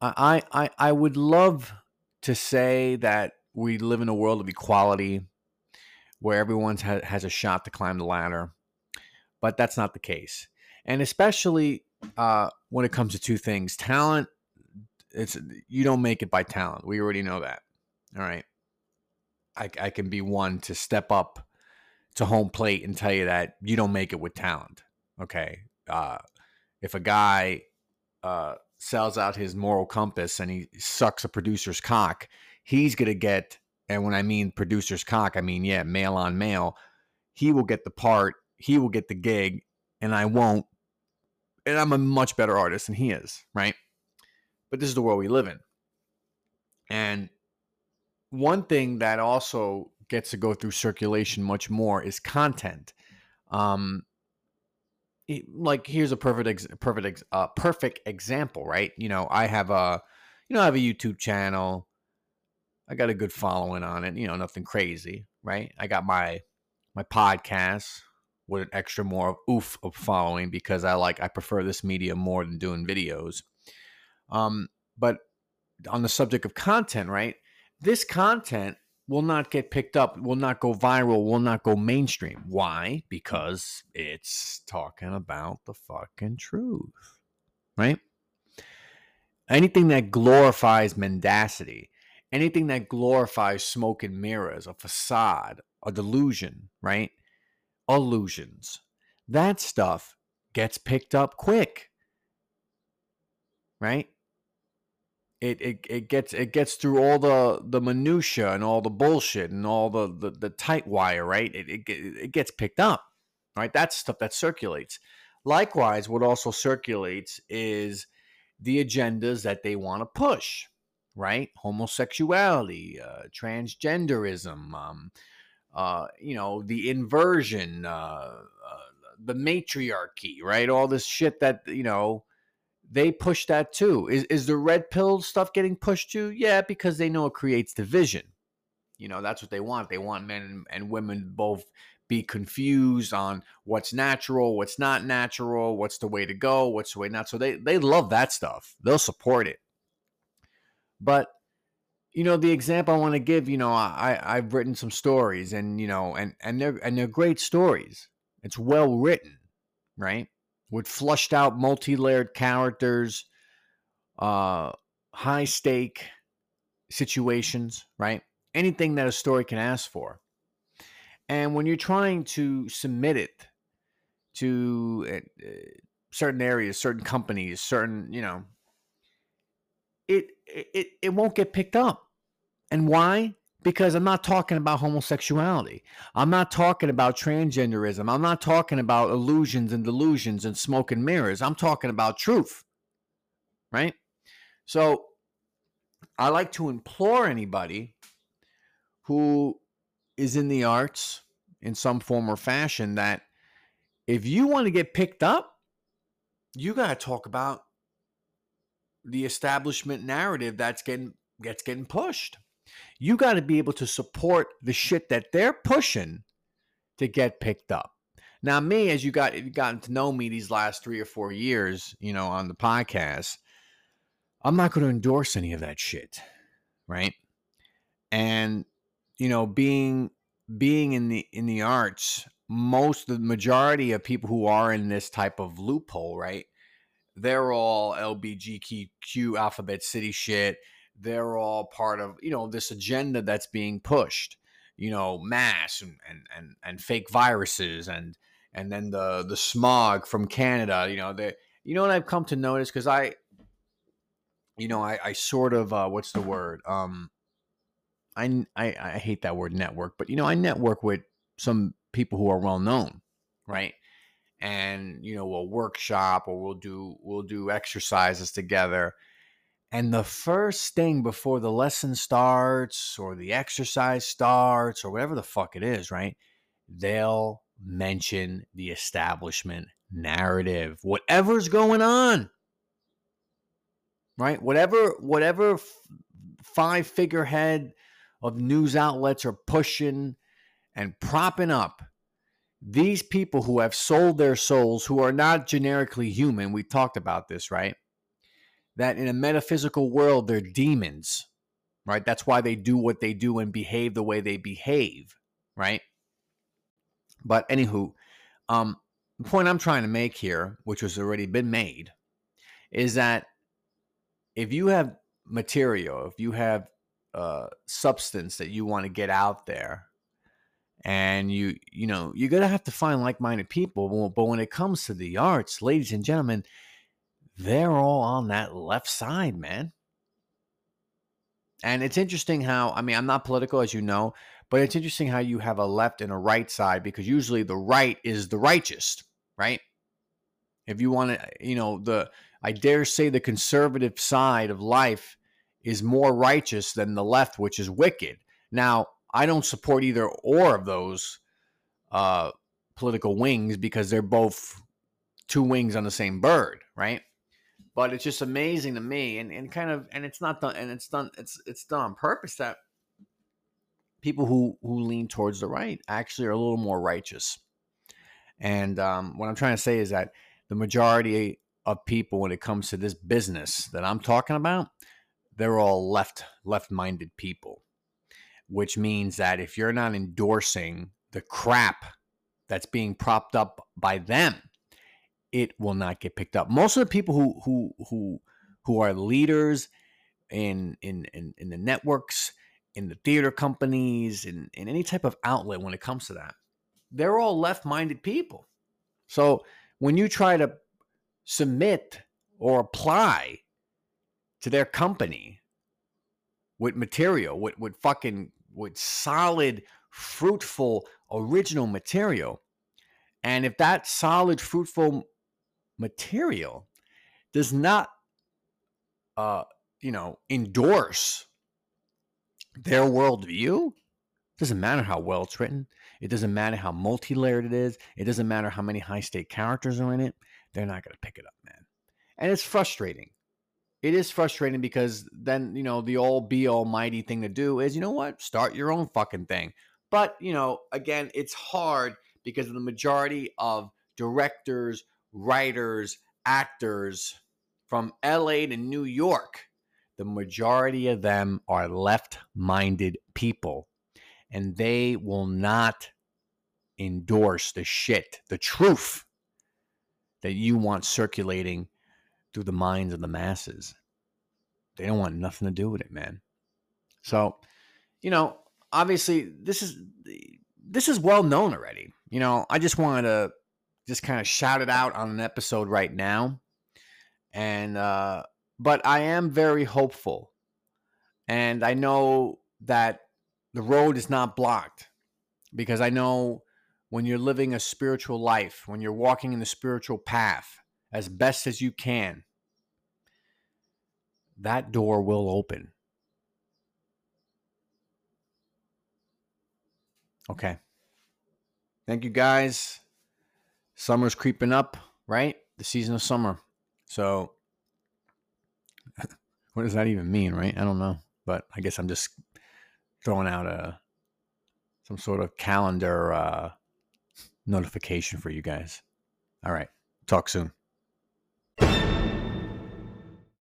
I I I would love to say that we live in a world of equality where everyone ha- has a shot to climb the ladder, but that's not the case. And especially uh, when it comes to two things, talent. It's you don't make it by talent. We already know that. All right. I, I can be one to step up to home plate and tell you that you don't make it with talent. Okay. Uh, if a guy uh, sells out his moral compass and he sucks a producer's cock, he's going to get, and when I mean producer's cock, I mean, yeah, male on male, he will get the part, he will get the gig, and I won't. And I'm a much better artist than he is, right? But this is the world we live in. And one thing that also gets to go through circulation much more is content. Um, like here's a perfect ex- perfect ex- uh, perfect example, right? You know, I have a you know I have a YouTube channel. I got a good following on it. You know, nothing crazy, right? I got my my podcast with an extra more of oof of following because I like I prefer this media more than doing videos. Um, but on the subject of content, right? This content will not get picked up, will not go viral, will not go mainstream. Why? Because it's talking about the fucking truth, right? Anything that glorifies mendacity, anything that glorifies smoke and mirrors, a facade, a delusion, right? Illusions. That stuff gets picked up quick, right? It, it it gets it gets through all the the minutia and all the bullshit and all the the, the tight wire, right? It, it it gets picked up, right? That's stuff that circulates. Likewise, what also circulates is the agendas that they want to push, right? Homosexuality, uh, transgenderism, um, uh, you know, the inversion, uh, uh, the matriarchy, right? All this shit that you know they push that too. Is is the red pill stuff getting pushed too? Yeah, because they know it creates division. You know, that's what they want. They want men and women both be confused on what's natural, what's not natural, what's the way to go, what's the way not. So they they love that stuff. They'll support it. But you know, the example I want to give, you know, I I've written some stories and you know, and and they're and they're great stories. It's well written, right? With flushed out, multi layered characters, uh, high stake situations, right? Anything that a story can ask for. And when you're trying to submit it to uh, certain areas, certain companies, certain, you know, it it it won't get picked up. And why? Because I'm not talking about homosexuality. I'm not talking about transgenderism. I'm not talking about illusions and delusions and smoke and mirrors. I'm talking about truth. Right? So I like to implore anybody who is in the arts in some form or fashion that if you want to get picked up, you got to talk about the establishment narrative that's getting gets getting pushed. You got to be able to support the shit that they're pushing to get picked up. Now, me, as you got you've gotten to know me these last three or four years, you know, on the podcast, I'm not going to endorse any of that shit, right? And you know, being being in the in the arts, most the majority of people who are in this type of loophole, right? They're all LBGTQ alphabet city shit they're all part of you know this agenda that's being pushed you know mass and and and, and fake viruses and and then the the smog from canada you know the you know what i've come to notice? Because i you know i i sort of uh what's the word? Um I, I i hate that word network but you know i network with some people who are well known right? And you know we'll workshop or we'll do we'll do exercises together and the first thing before the lesson starts or the exercise starts or whatever the fuck it is, right? They'll mention the establishment narrative, whatever's going on. Right? Whatever whatever five figurehead of news outlets are pushing and propping up these people who have sold their souls who are not generically human, we talked about this, right? That in a metaphysical world they're demons, right? That's why they do what they do and behave the way they behave, right? But anywho, um, the point I'm trying to make here, which has already been made, is that if you have material, if you have uh, substance that you want to get out there, and you you know you're gonna have to find like-minded people. But when it comes to the arts, ladies and gentlemen, they're all on that left side, man. And it's interesting how I mean I'm not political, as you know, but it's interesting how you have a left and a right side because usually the right is the righteous, right? If you want to, you know, the I dare say the conservative side of life is more righteous than the left, which is wicked. Now, I don't support either or of those uh, political wings because they're both two wings on the same bird, right? But it's just amazing to me, and, and kind of, and it's not done, and it's done, it's it's done on purpose that people who who lean towards the right actually are a little more righteous. And um, what I'm trying to say is that the majority of people, when it comes to this business that I'm talking about, they're all left left minded people, which means that if you're not endorsing the crap that's being propped up by them, it will not get picked up. Most of the people who who who who are leaders in in in, in the networks in the theater companies, in, in any type of outlet when it comes to that. They're all left minded people. So when you try to submit or apply to their company with material, with, with fucking, with solid, fruitful, original material, and if that solid, fruitful material does not, uh, you know, endorse their worldview doesn't matter how well it's written. It doesn't matter how multi-layered it is. It doesn't matter how many high-stake characters are in it. They're not going to pick it up, man. And it's frustrating. It is frustrating because then, you know, the all be almighty thing to do is, you know what? Start your own fucking thing. But, you know, again, it's hard because the majority of directors, writers, actors from LA to New York the majority of them are left minded people and they will not endorse the shit, the truth that you want circulating through the minds of the masses. They don't want nothing to do with it, man. So, you know, obviously this is this is well known already. You know, I just wanted to just kind of shout it out on an episode right now. And uh but I am very hopeful. And I know that the road is not blocked because I know when you're living a spiritual life, when you're walking in the spiritual path as best as you can, that door will open. Okay. Thank you guys. Summer's creeping up, right? The season of summer. So what does that even mean, right? I don't know, but I guess I'm just throwing out a some sort of calendar uh, notification for you guys. All right, talk soon.